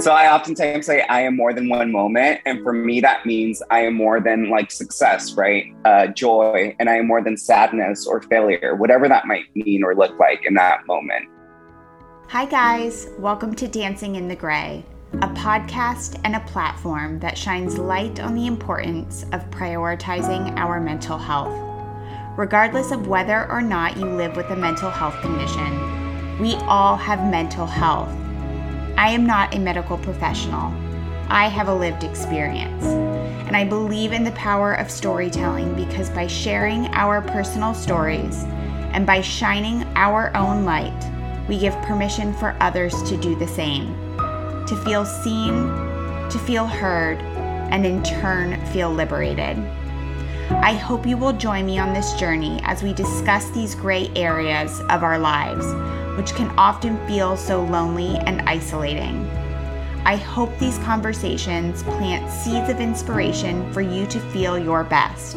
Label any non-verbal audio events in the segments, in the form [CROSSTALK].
So I oftentimes say I am more than one moment. And for me, that means I am more than like success, right? Uh, joy. And I am more than sadness or failure, whatever that might mean or look like in that moment. Hi, guys. Welcome to Dancing in the Gray, a podcast and a platform that shines light on the importance of prioritizing our mental health. Regardless of whether or not you live with a mental health condition, we all have mental health I am not a medical professional. I have a lived experience. And I believe in the power of storytelling because by sharing our personal stories and by shining our own light, we give permission for others to do the same, to feel seen, to feel heard, and in turn feel liberated. I hope you will join me on this journey as we discuss these gray areas of our lives which can often feel so lonely and isolating. I hope these conversations plant seeds of inspiration for you to feel your best.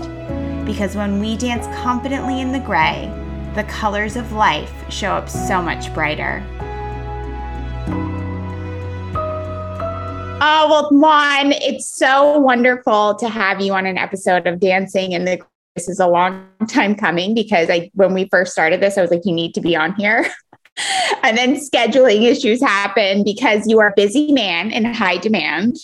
Because when we dance confidently in the gray, the colors of life show up so much brighter. Oh, well, Juan, it's so wonderful to have you on an episode of Dancing in the this is a long time coming because I when we first started this, I was like, you need to be on here. [LAUGHS] [LAUGHS] and then scheduling issues happen because you are a busy man in high demand.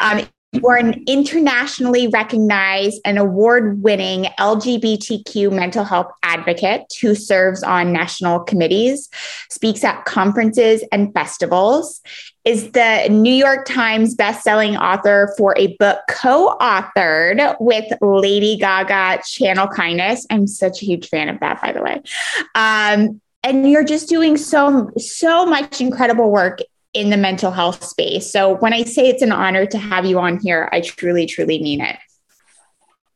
Um, you're an internationally recognized and award winning LGBTQ mental health advocate who serves on national committees, speaks at conferences and festivals, is the New York Times bestselling author for a book co authored with Lady Gaga, Channel Kindness. I'm such a huge fan of that, by the way. Um, and you're just doing so so much incredible work in the mental health space. So when I say it's an honor to have you on here, I truly truly mean it.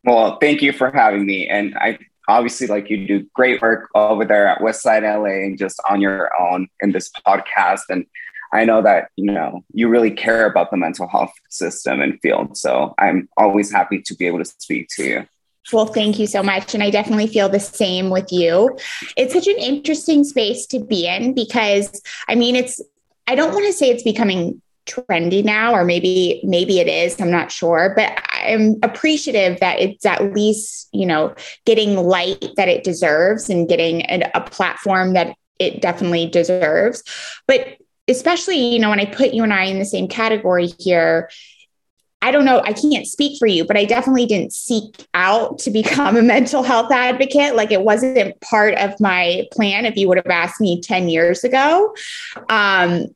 Well, thank you for having me and I obviously like you do great work over there at Westside LA and just on your own in this podcast and I know that you know you really care about the mental health system and field so I'm always happy to be able to speak to you. Well, thank you so much. And I definitely feel the same with you. It's such an interesting space to be in because, I mean, it's, I don't want to say it's becoming trendy now or maybe maybe it is i'm not sure but i'm appreciative that it's at least you know getting light that it deserves and getting a, a platform that it definitely deserves but especially you know when i put you and i in the same category here I don't know, I can't speak for you, but I definitely didn't seek out to become a [LAUGHS] mental health advocate. Like it wasn't part of my plan if you would have asked me 10 years ago. Um,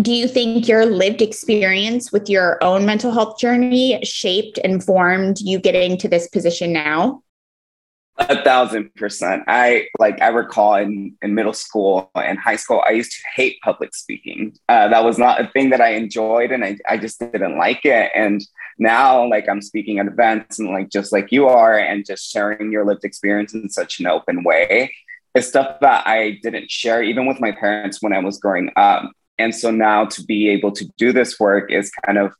do you think your lived experience with your own mental health journey shaped and formed you getting to this position now? A thousand percent. I like I recall in, in middle school and high school, I used to hate public speaking. Uh, that was not a thing that I enjoyed and I, I just didn't like it. And now like I'm speaking at events and like just like you are and just sharing your lived experience in such an open way is stuff that I didn't share even with my parents when I was growing up. And so now to be able to do this work is kind of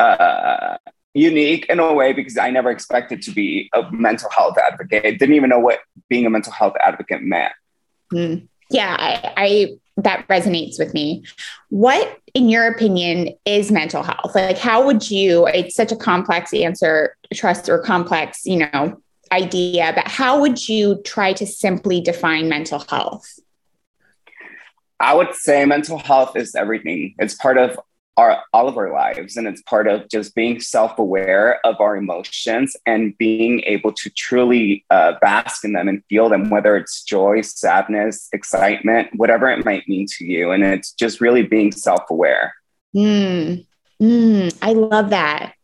uh, unique in a way because I never expected to be a mental health advocate. I didn't even know what being a mental health advocate meant. Mm. Yeah, I, I that resonates with me. What, in your opinion, is mental health? Like, how would you? It's such a complex answer, trust or complex, you know, idea. But how would you try to simply define mental health? I would say mental health is everything. It's part of our all of our lives and it's part of just being self-aware of our emotions and being able to truly uh, bask in them and feel them whether it's joy sadness excitement whatever it might mean to you and it's just really being self-aware mm, mm, i love that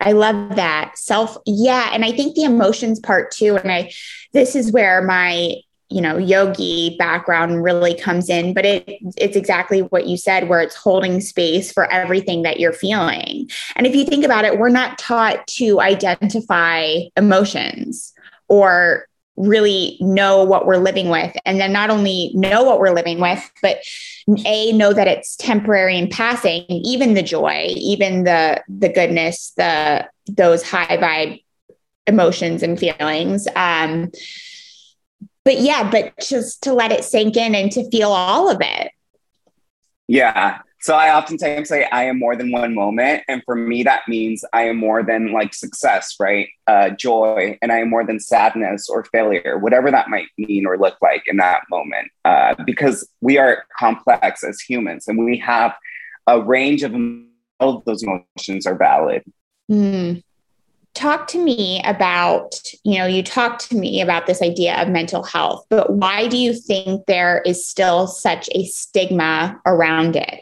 I love that self. Yeah. And I think the emotions part too. And I, this is where my you know yogi background really comes in but it it's exactly what you said where it's holding space for everything that you're feeling. And if you think about it we're not taught to identify emotions or really know what we're living with. And then not only know what we're living with but a know that it's temporary and passing even the joy even the the goodness the those high vibe emotions and feelings. Um but yeah, but just to let it sink in and to feel all of it. Yeah. So I oftentimes say I am more than one moment. And for me, that means I am more than like success, right? Uh, joy, and I am more than sadness or failure, whatever that might mean or look like in that moment. Uh, because we are complex as humans and we have a range of all of those emotions are valid. Mm. Talk to me about, you know, you talked to me about this idea of mental health, but why do you think there is still such a stigma around it?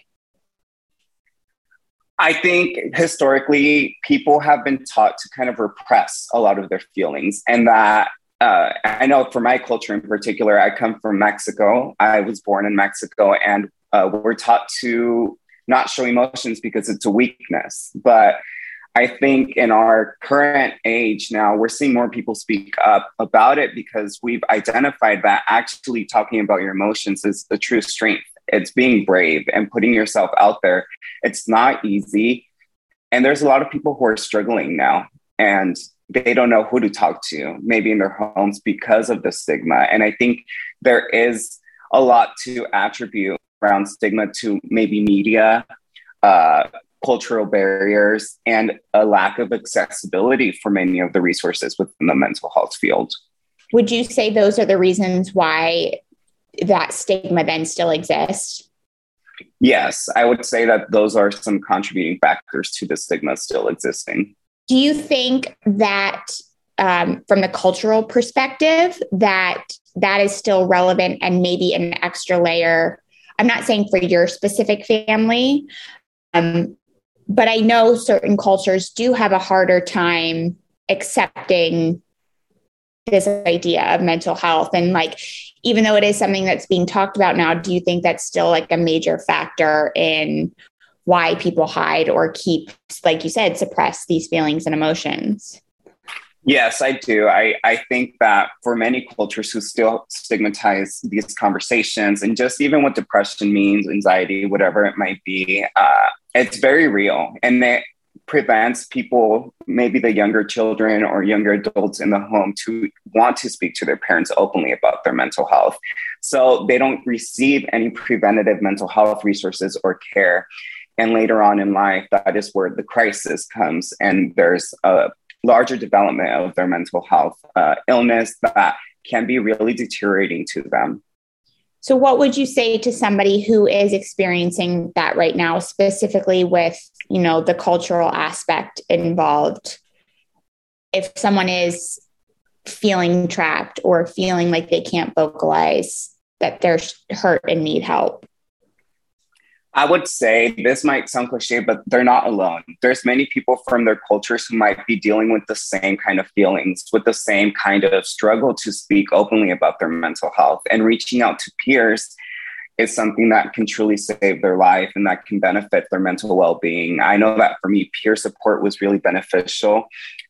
I think historically, people have been taught to kind of repress a lot of their feelings, and that uh, I know for my culture in particular, I come from Mexico. I was born in Mexico, and uh, we're taught to not show emotions because it's a weakness. But I think in our current age now, we're seeing more people speak up about it because we've identified that actually talking about your emotions is the true strength it's being brave and putting yourself out there. It's not easy. And there's a lot of people who are struggling now and they don't know who to talk to, maybe in their homes because of the stigma. And I think there is a lot to attribute around stigma to maybe media, uh, cultural barriers, and a lack of accessibility for many of the resources within the mental health field. Would you say those are the reasons why that stigma then still exists? Yes, I would say that those are some contributing factors to the stigma still existing. Do you think that um, from the cultural perspective that that is still relevant and maybe an extra layer? I'm not saying for your specific family, um, but I know certain cultures do have a harder time accepting this idea of mental health. And like even though it is something that's being talked about now do you think that's still like a major factor in why people hide or keep like you said suppress these feelings and emotions? Yes i do. I i think that for many cultures who still stigmatize these conversations and just even what depression means anxiety whatever it might be uh, it's very real and they prevents people, maybe the younger children or younger adults in the home, to want to speak to their parents openly about their mental health. So they don't receive any preventative mental health resources or care. And later on in life, that is where the crisis comes, and there's a larger development of their mental health uh, illness that can be really deteriorating to them. So, what would you say to somebody who is experiencing that right now, specifically with you know the cultural aspect involved? If someone is feeling trapped or feeling like they can't vocalize that they're hurt and need help, I would say this might sound cliche, but they're not alone. There's many people from their cultures who might be dealing with the same kind of feelings, with the same kind of struggle to speak openly about their mental health. And reaching out to peers is something that can truly save their life and that can benefit their mental well-being. I know that for me, peer support was really beneficial.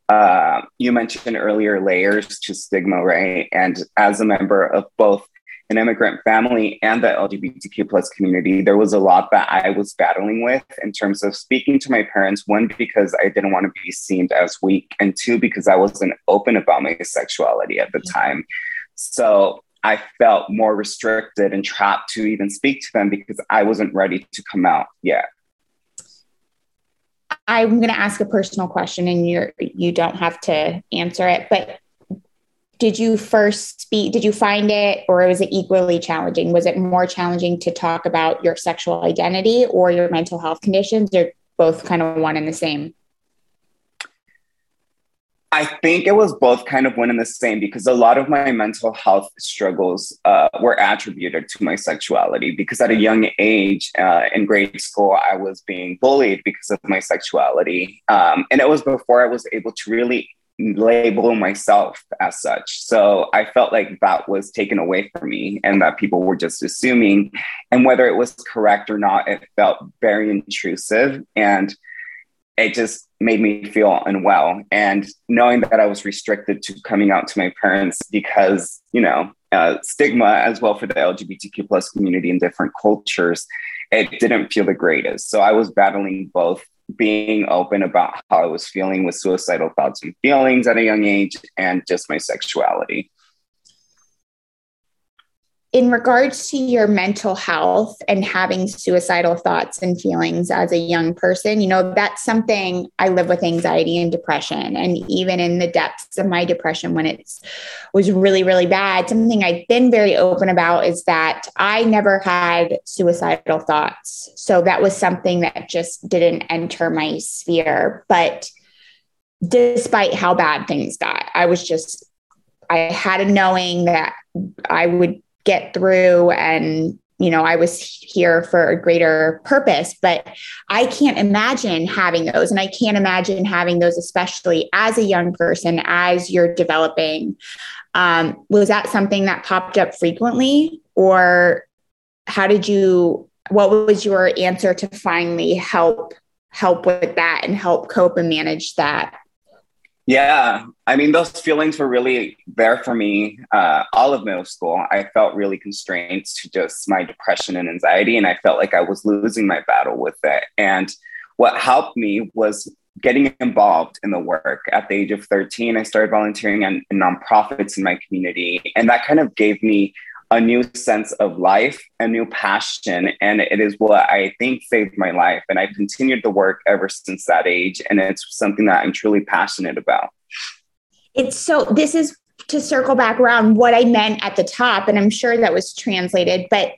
Uh, you mentioned earlier layers to stigma, right? And as a member of both an immigrant family and the LGBTQ plus community, there was a lot that I was battling with in terms of speaking to my parents. One, because I didn't want to be seen as weak, and two, because I wasn't open about my sexuality at the time. So I felt more restricted and trapped to even speak to them because I wasn't ready to come out yet. I'm going to ask a personal question, and you're you don't have to answer it, but did you first speak did you find it or was it equally challenging was it more challenging to talk about your sexual identity or your mental health conditions or both kind of one and the same I think it was both kind of one and the same because a lot of my mental health struggles uh, were attributed to my sexuality. Because at a young age uh, in grade school, I was being bullied because of my sexuality. Um, and it was before I was able to really label myself as such. So I felt like that was taken away from me and that people were just assuming. And whether it was correct or not, it felt very intrusive and it just made me feel unwell. And knowing that I was restricted to coming out to my parents because, you know, uh, stigma as well for the LGBTQ plus community in different cultures, it didn't feel the greatest. So I was battling both being open about how I was feeling with suicidal thoughts and feelings at a young age and just my sexuality. In regards to your mental health and having suicidal thoughts and feelings as a young person, you know, that's something I live with anxiety and depression. And even in the depths of my depression, when it was really, really bad, something I've been very open about is that I never had suicidal thoughts. So that was something that just didn't enter my sphere. But despite how bad things got, I was just, I had a knowing that I would get through and you know i was here for a greater purpose but i can't imagine having those. And i can't imagine having those especially as a young person as you're developing. Um, was that something that popped up frequently? Or how did you what was your answer to finally help help with that and help cope and manage that yeah, I mean, those feelings were really there for me uh, all of middle school. I felt really constrained to just my depression and anxiety, and I felt like I was losing my battle with it. And what helped me was getting involved in the work. At the age of 13, I started volunteering in, in nonprofits in my community, and that kind of gave me a new sense of life, a new passion. And it is what I think saved my life. And I've continued the work ever since that age. And it's something that I'm truly passionate about. It's so, this is to circle back around what I meant at the top. And I'm sure that was translated, but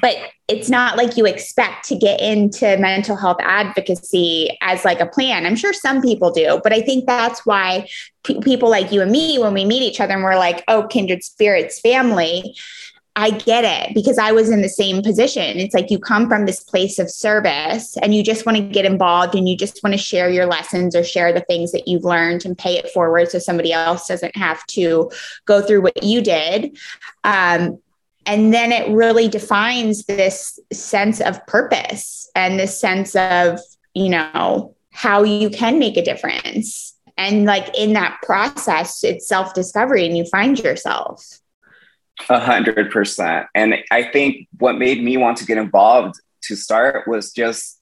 but it's not like you expect to get into mental health advocacy as like a plan. I'm sure some people do but i think that's why p- people like you and me when we meet each other and we're like oh kindred spirits family i get it because i was in the same position. It's like you come from this place of service and you just want to get involved and you just want to share your lessons or share the things that you've learned and pay it forward so somebody else doesn't have to go through what you did. Um, and then it really defines this sense of purpose and this sense of you know how you can make a difference. And like in that process it's self-discovery and you find yourself. A hundred percent. And i think what made me want to get involved to start was just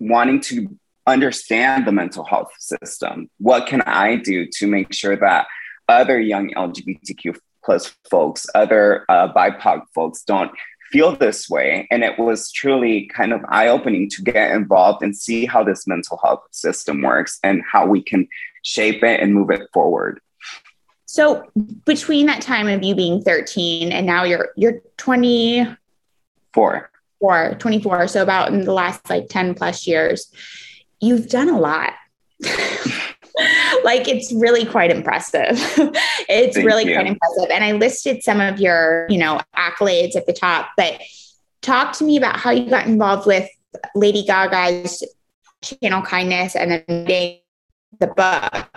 wanting to understand the mental health system. What can i do to make sure that other young lgbtq plus folks, other uh, BIPOC folks don't feel this way. And it was truly kind of eye opening to get involved and see how this mental health system works and how we can shape it and move it forward. So between that time of you being 13 and now you're you're 24 4 24 so about in the last like 10 plus years you've done a lot [LAUGHS] [LAUGHS] like it's really quite impressive. [LAUGHS] it's Thank really you. quite impressive. And I listed some of your, you know, accolades at the top, but talk to me about how you got involved with Lady Gaga's channel kindness and then the book.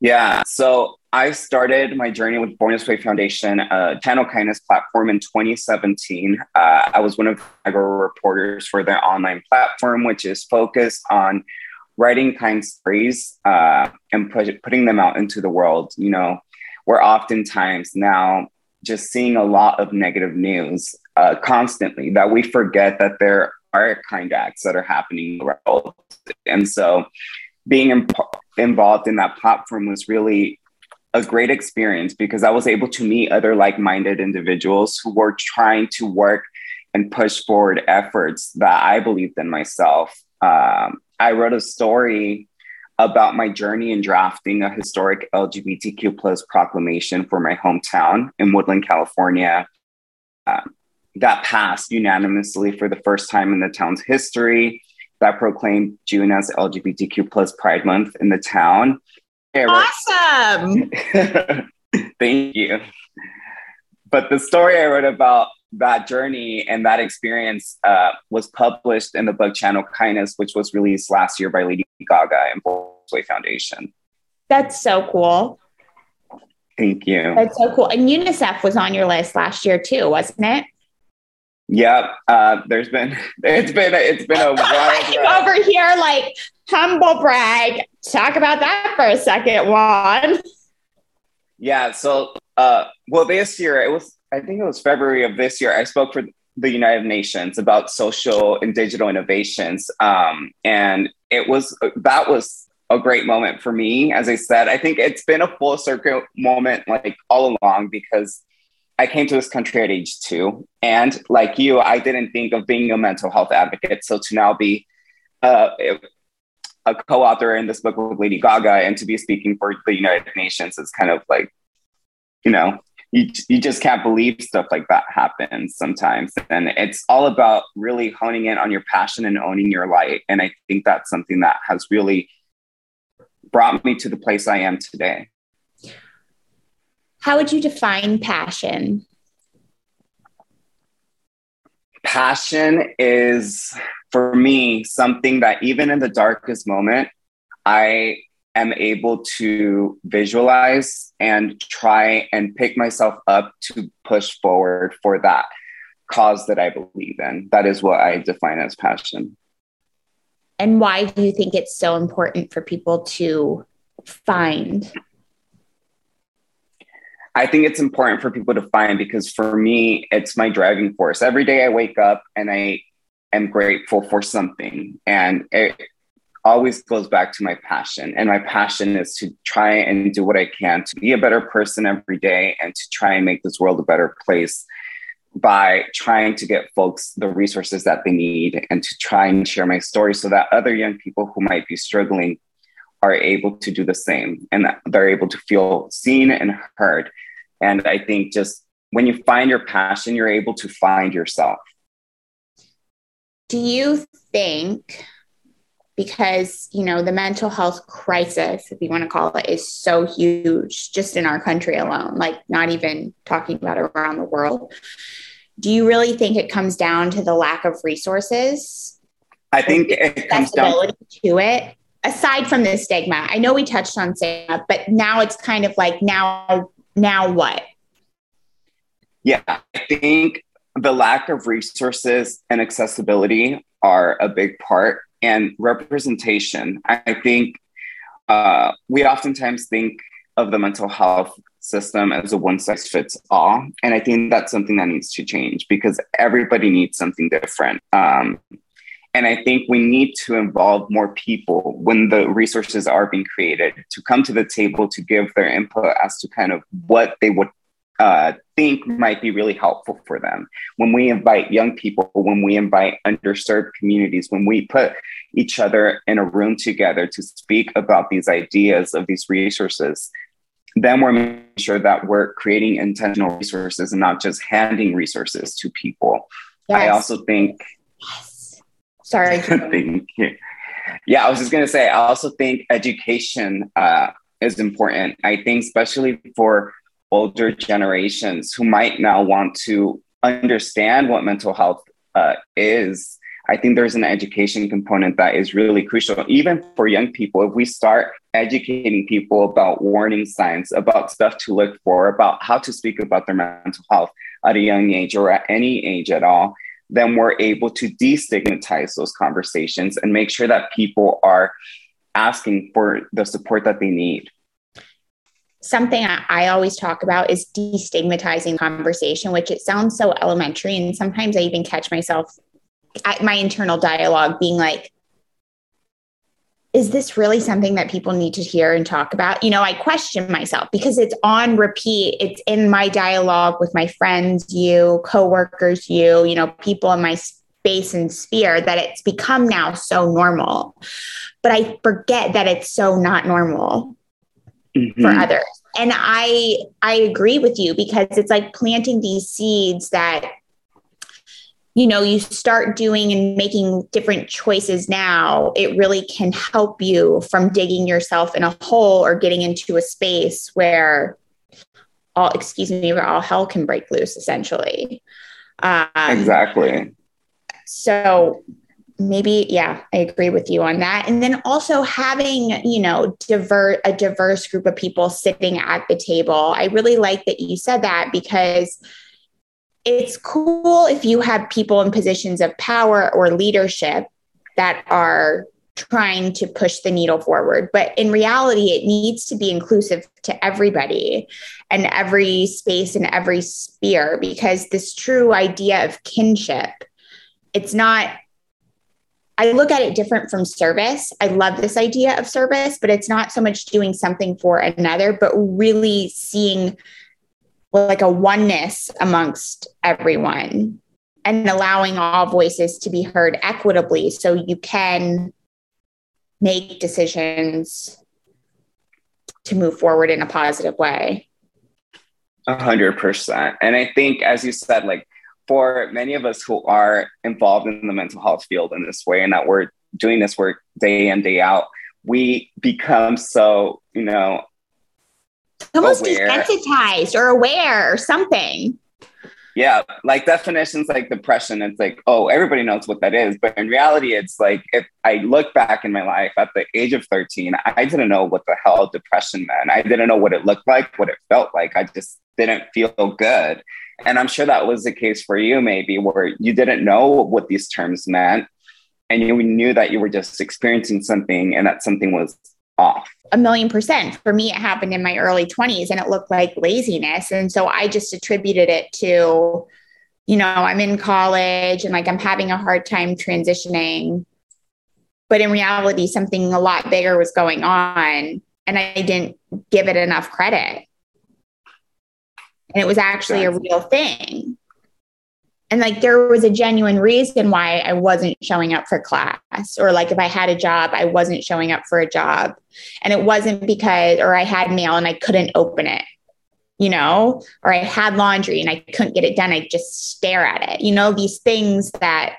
Yeah. So I started my journey with Born This Way Foundation, a channel kindness platform in 2017. Uh, I was one of the reporters for their online platform, which is focused on writing kind stories uh, and put, putting them out into the world. You know, we're oftentimes now just seeing a lot of negative news uh, constantly that we forget that there are kind acts that are happening around. And so being involved in that platform was really a great experience because I was able to meet other like minded individuals who were trying to work and push forward efforts that I believed in myself. Um, I wrote a story about my journey in drafting a historic LGBTQ plus proclamation for my hometown in Woodland, California. Uh, that passed unanimously for the first time in the town's history. That proclaimed June as LGBTQ plus Pride Month in the town. Awesome! [LAUGHS] Thank you. But the story I wrote about that journey and that experience uh, was published in the book Channel Kindness, which was released last year by Lady Gaga and Way Foundation. That's so cool. Thank you. That's so cool. And UNICEF was on your list last year too, wasn't it? Yep. Uh, there's been [LAUGHS] it's been it's been a [LAUGHS] wild over here like humble brag. Talk about that for a second, Juan. Yeah. So, uh, well, this year it was I think it was February of this year, I spoke for the United Nations about social and digital innovations. Um, and it was, that was a great moment for me. As I said, I think it's been a full circle moment like all along because I came to this country at age two. And like you, I didn't think of being a mental health advocate. So to now be uh, a co author in this book with Lady Gaga and to be speaking for the United Nations is kind of like, you know, you, you just can't believe stuff like that happens sometimes. And it's all about really honing in on your passion and owning your light. And I think that's something that has really brought me to the place I am today. How would you define passion? Passion is, for me, something that even in the darkest moment, I am able to visualize and try and pick myself up to push forward for that cause that I believe in. That is what I define as passion. And why do you think it's so important for people to find? I think it's important for people to find because for me, it's my driving force. Every day I wake up and I am grateful for something. And it, always goes back to my passion. And my passion is to try and do what I can to be a better person every day and to try and make this world a better place by trying to get folks the resources that they need and to try and share my story so that other young people who might be struggling are able to do the same and they're able to feel seen and heard. And I think just when you find your passion, you're able to find yourself. Do you think because you know the mental health crisis if you want to call it is so huge just in our country alone like not even talking about around the world. Do you really think it comes down to the lack of resources? I think it comes down to it aside from the stigma. I know we touched on stigma but now it's kind of like now now what? Yeah i think the lack of resources and accessibility are a big part and representation. I think uh, we oftentimes think of the mental health system as a one size fits all. And I think that's something that needs to change because everybody needs something different. Um, and I think we need to involve more people when the resources are being created to come to the table to give their input as to kind of what they would uh, think might be really helpful for them. When we invite young people, when we invite underserved communities, when we put each other in a room together to speak about these ideas of these resources, then we're making sure that we're creating intentional resources and not just handing resources to people. Yes. I also think. Yes. Sorry. [LAUGHS] think, yeah, I was just going to say, I also think education uh, is important. I think, especially for older generations who might now want to understand what mental health uh, is, I think there's an education component that is really crucial, even for young people. If we start educating people about warning signs, about stuff to look for, about how to speak about their mental health at a young age or at any age at all, then we're able to destigmatize those conversations and make sure that people are asking for the support that they need something I always talk about is destigmatizing conversation, which it sounds so elementary. And sometimes I even catch myself at my internal dialogue being like, is this really something that people need to hear and talk about? You know, I question myself because it's on repeat. It's in my dialogue with my friends, you, coworkers, you, you know, people in my space and sphere that it's become now so normal. But I forget that it's so not normal mm-hmm. for others. And i i agree with you because it's like planting these seeds that you know you start doing and making different choices now it really can help you from digging yourself in a hole or getting into a space where all excuse me where all hell can break loose essentially. Um, exactly. so maybe yeah i agree with you on that. And then also having you know divert a diverse group of people sitting at the table. I really like that you said that because it's cool if you have people in positions of power or leadership that are trying to push the needle forward. But in reality it needs to be inclusive to everybody and every space and every sphere because this true idea of kinship it's not I look at it different from service. I love this idea of service, but it's not so much doing something for another, but really seeing like a oneness amongst everyone and allowing all voices to be heard equitably so you can make decisions to move forward in a positive way. A hundred percent. And I think, as you said, like for many of us who are involved in the mental health field in this way and that we're doing this work day in, day out, we become so, you know, almost aware. desensitized or aware or something. Yeah, like definitions like depression, it's like, oh, everybody knows what that is. But in reality, it's like if I look back in my life at the age of 13, I didn't know what the hell depression meant. I didn't know what it looked like, what it felt like. I just didn't feel good. And I'm sure that was the case for you, maybe, where you didn't know what these terms meant. And you knew that you were just experiencing something and that something was off. A million percent. For me, it happened in my early 20s and it looked like laziness. And so I just attributed it to, you know, I'm in college and like I'm having a hard time transitioning. But in reality, something a lot bigger was going on and I didn't give it enough credit. And it was actually a real thing and like there was a genuine reason why I wasn't showing up for class or like if I had a job I wasn't showing up for a job. And it wasn't because or I had mail and I couldn't open it you know or I had laundry and I couldn't get it done. I just stare at it. You know these things that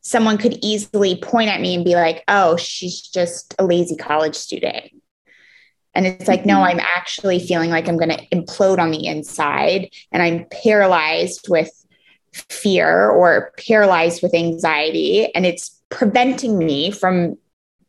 someone could easily point at me and be like oh she's just a lazy college student. And it's like, no, mm-hmm. I'm actually feeling like I'm going to implode on the inside and I'm paralyzed with fear or paralyzed with anxiety and it's preventing me from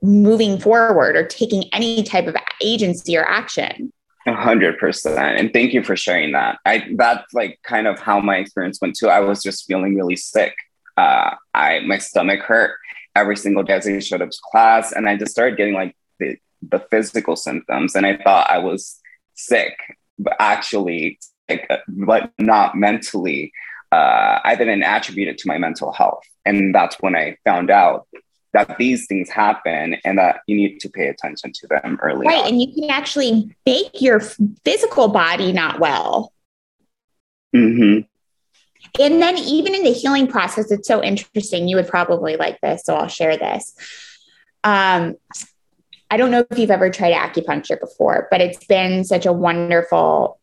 moving forward or taking any type of agency or action. A hundred percent. And thank you for sharing that. I that's like kind of how my experience went too. I was just feeling really sick. Uh, I my stomach hurt every single day as I showed up to class, and I just started getting like the the physical symptoms, and I thought I was sick, but actually, like, but not mentally uh, I didn't attribute it to my mental health. And that's when I found out that these things happen and that you need to pay attention to them early. Right. On. And you can actually make your physical body not well. Mm-hmm. And then, even in the healing process, it's so interesting. You would probably like this, so I'll share this. Um, I don't know if you've ever tried acupuncture before, but it's been such a wonderful,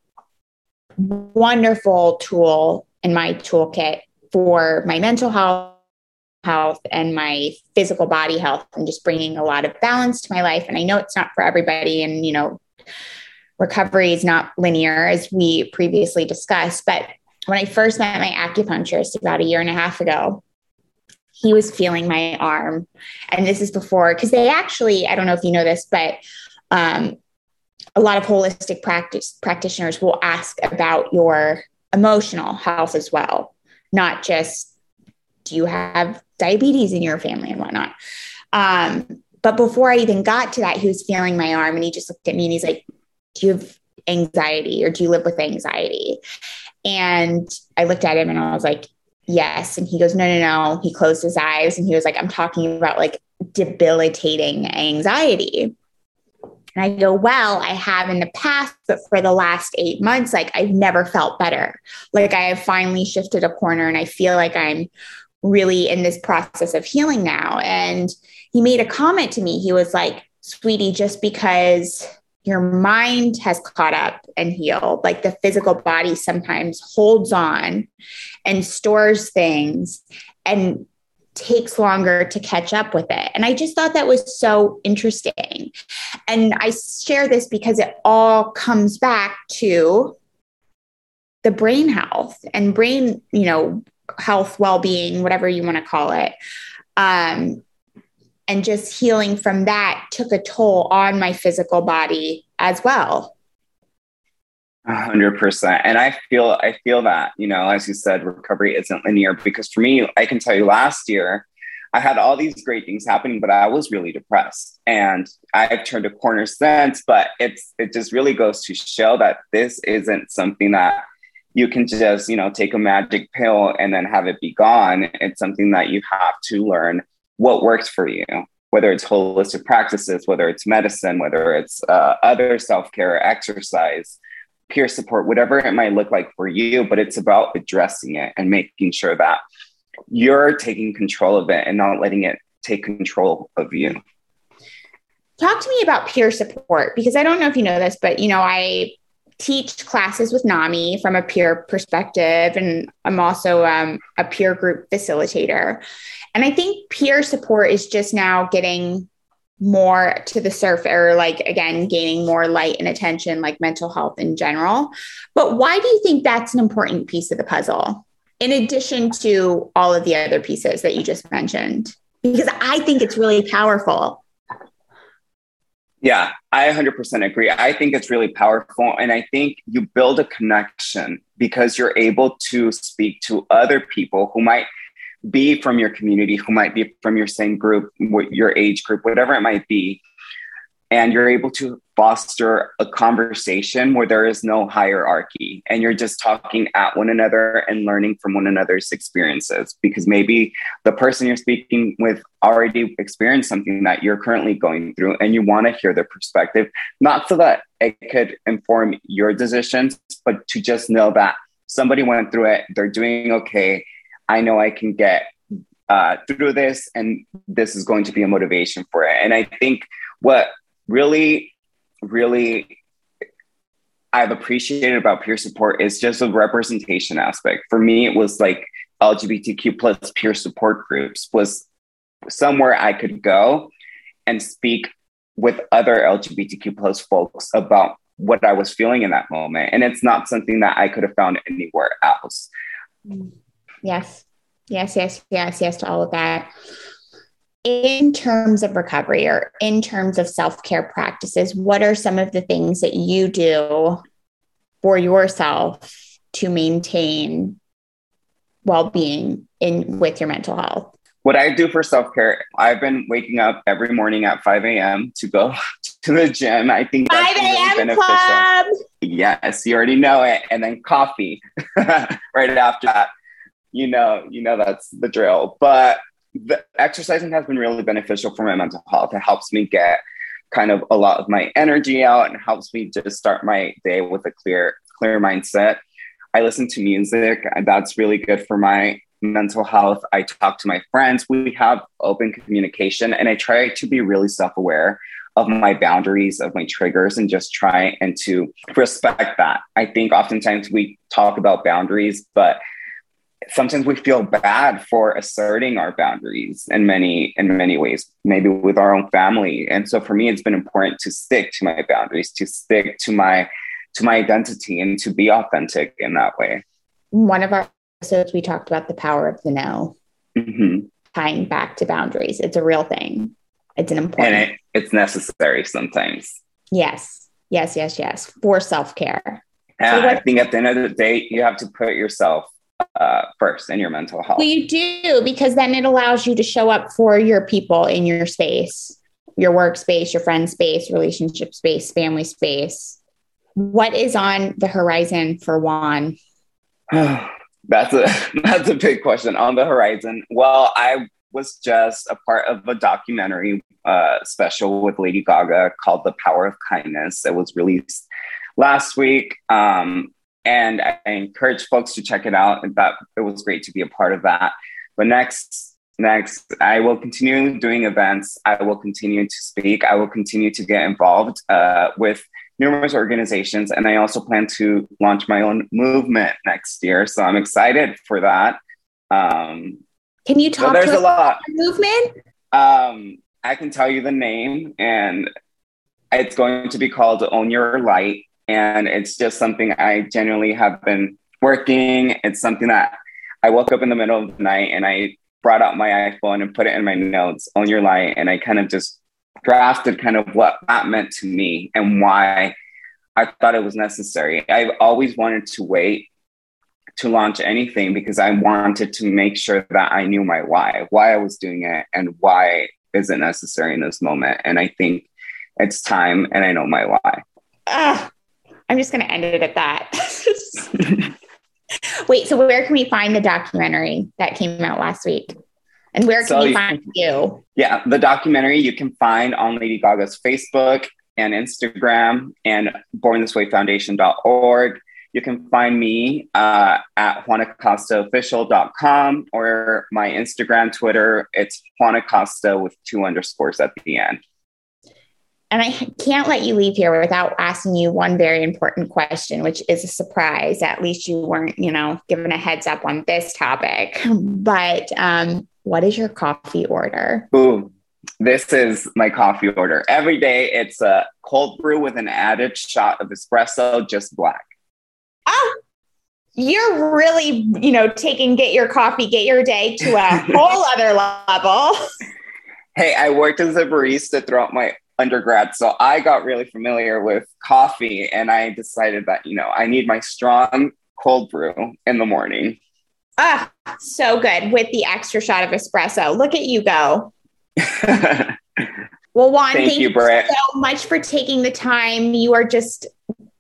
wonderful tool in my toolkit for my mental health health and my physical body health and just bringing a lot of balance to my life. And i know it's not for everybody and you know recovery is not linear as we previously discussed but when i first met my acupuncturist about a year and a half ago he was feeling my arm. And this is before because they actually i don't know if you know this but um, a lot of holistic practice practitioners will ask about your emotional health as well, not just do you have diabetes in your family and whatnot. Um, but before I even got to that, he was feeling my arm and he just looked at me and he's like, Do you have anxiety or do you live with anxiety? And I looked at him and I was like, Yes. And he goes, No, no, no. He closed his eyes and he was like, I'm talking about like debilitating anxiety. And I go, well, I have in the past, but for the last eight months, like I've never felt better. Like I have finally shifted a corner and I feel like I'm really in this process of healing now. And he made a comment to me. He was like, sweetie, just because your mind has caught up and healed, like the physical body sometimes holds on and stores things. And takes longer to catch up with it. And I just thought that was so interesting. And I share this because it all comes back to the brain health and brain, you know, health, well being, whatever you want to call it. Um, and just healing from that took a toll on my physical body as well. Hundred percent. And I feel, I feel that, you know, as you said, recovery isn't linear because for me, I can tell you last year, I had all these great things happening, but I was really depressed and I've turned a corner since, but it's, it just really goes to show that this isn't something that you can just, you know, take a magic pill and then have it be gone. It's something that you have to learn what works for you, whether it's holistic practices, whether it's medicine, whether it's uh, other self-care, exercise, peer support, whatever it might look like for you, but it's about addressing it and making sure that you're taking control of it and not letting it take control of you. Talk to me about peer support because I don't know if you know this, but you know, I teach classes with NAMI from a peer perspective, and I'm also um, a peer group facilitator. And I think peer support is just now getting more to the surface or like again gaining more light and attention like mental health in general. But why do you think that's an important piece of the puzzle in addition to all of the other pieces that you just mentioned? Because i think it's really powerful. Yeah i 100% agree. I think it's really powerful and i think you build a connection because you're able to speak to other people who might be from your community, who might be from your same group, your age group, whatever it might be. And you're able to foster a conversation where there is no hierarchy and you're just talking at one another and learning from one another's experiences. Because maybe the person you're speaking with already experienced something that you're currently going through and you want to hear their perspective, not so that it could inform your decisions, but to just know that somebody went through it, they're doing okay, I know I can get uh, through this, and this is going to be a motivation for it. And I think what really, really I've appreciated about peer support is just the representation aspect. For me, it was like LGBTQ plus peer support groups was somewhere I could go and speak with other LGBTQ plus folks about what I was feeling in that moment. And it's not something that I could have found anywhere else. Mm. Yes. Yes, yes, yes, yes to all of that. In terms of recovery or in terms of self care practices, what are some of the things that you do for yourself to maintain well being in with your mental health? What I do for self care, I've been waking up every morning at 5 a.m. to go [LAUGHS] to the gym. I think 5 a.m. club. Yes, you already know it. And then coffee [LAUGHS] right after that you know, you know that's the drill. But the exercising has been really beneficial for my mental health. It helps me get kind of a lot of my energy out and helps me just start my day with a clear, clear mindset. I listen to music, and that's really good for my mental health. I talk to my friends. We have open communication, and I try to be really self aware of my boundaries, of my triggers, and just try and to respect that. I think oftentimes we talk about boundaries, but sometimes we feel bad for asserting our boundaries in many in many ways maybe with our own family. And so for me it's been important to stick to my boundaries to stick to my to my identity and to be authentic in that way. One of our episodes we talked about the power of the no. Mm-hmm. tying back to boundaries. It's a real thing. It's an important and it, it's necessary sometimes. Yes. Yes yes yes. For self-care. So what, I think at the end of the day, you have to put yourself uh, first in your mental health. Well, you do because then it allows you to show up for your people in your space, your workspace, your friend space, relationship space, family space. What is on the horizon for Juan? [SIGHS] that's a [LAUGHS] that's a big question on the horizon. Well, I was just a part of a documentary uh, special with Lady Gaga called "The Power of Kindness." It was released last week. Um, and I encourage folks to check it out. And that it was great to be a part of that. But next, next, I will continue doing events. I will continue to speak. I will continue to get involved uh, with numerous organizations, and I also plan to launch my own movement next year. So I'm excited for that. Um, can you talk? So there's a lot movement. Um, I can tell you the name, and it's going to be called Own Your Light. And it's just something I genuinely have been working. It's something that I woke up in the middle of the night and I brought out my iPhone and put it in my notes Own Your Light. And I kind of just drafted kind of what that meant to me and why I thought it was necessary. I've always wanted to wait to launch anything because I wanted to make sure that I knew my why, why I was doing it, and why is it necessary in this moment. And I think it's time, and I know my why. Ah, I'm just going to end it at that. [LAUGHS] Wait, so where can we find the documentary that came out last week? And where can so we find you? Yeah, the documentary you can find on Lady Gaga's Facebook and Instagram and bornthiswayfoundation.org. You can find me uh, at juanacostaofficial.com or my Instagram, Twitter. It's Juanacosta with two underscores at the end. And I can't let you leave here without asking you one very important question, which is a surprise. At least you weren't, you know, given a heads up on this topic. But um, what is your coffee order? Ooh, this is my coffee order. Every day it's a cold brew with an added shot of espresso, just black. Oh, you're really, you know, taking get your coffee, get your day to a [LAUGHS] whole other level. Hey, I worked as a barista throughout my undergrad, so I got really familiar with coffee and I decided that, you know, I need my strong cold brew in the morning. Ah, so good with the extra shot of espresso. Look at you go. [LAUGHS] well, Juan, thank, thank you, Brett. so much for taking the time. You are just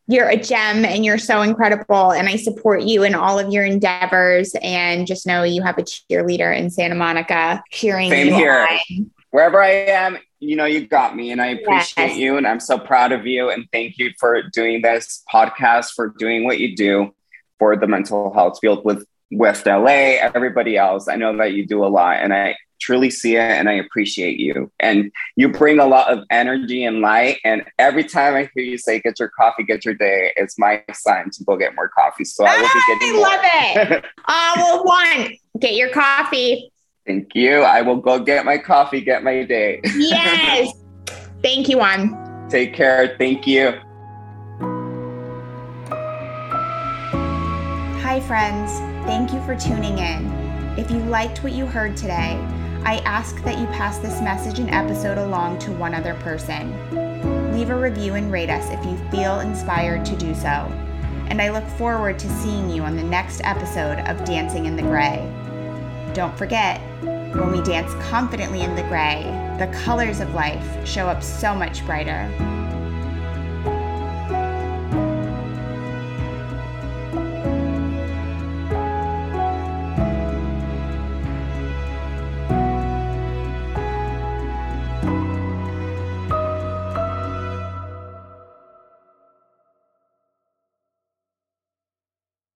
you're a gem and you're so incredible. And I support you in all of your endeavors. And just know you have a cheerleader in Santa Monica cheering Same you here. On. Wherever I am, you know, you got me and I appreciate yes. you. And I'm so proud of you. And thank you for doing this podcast, for doing what you do for the mental health field with West LA, everybody else. I know that you do a lot. And I truly see it and I appreciate you. And you bring a lot of energy and light. And every time I hear you say, get your coffee, get your day, it's my sign to go get more coffee. So I will be getting I love it. [LAUGHS] uh, well, one, get your coffee. Thank you. I will go get my coffee, get my day. yes. [LAUGHS] Thank you, Juan. Take care. Thank you. Hi, friends. Thank you for tuning in. If you liked what you heard today, I ask that you pass this message and episode along to one other person. Leave a review and rate us if you feel inspired to do so. And I look forward to seeing you on the next episode of Dancing in the Gray. Don't forget, when we dance confidently in the gray, the colors of life show up so much brighter.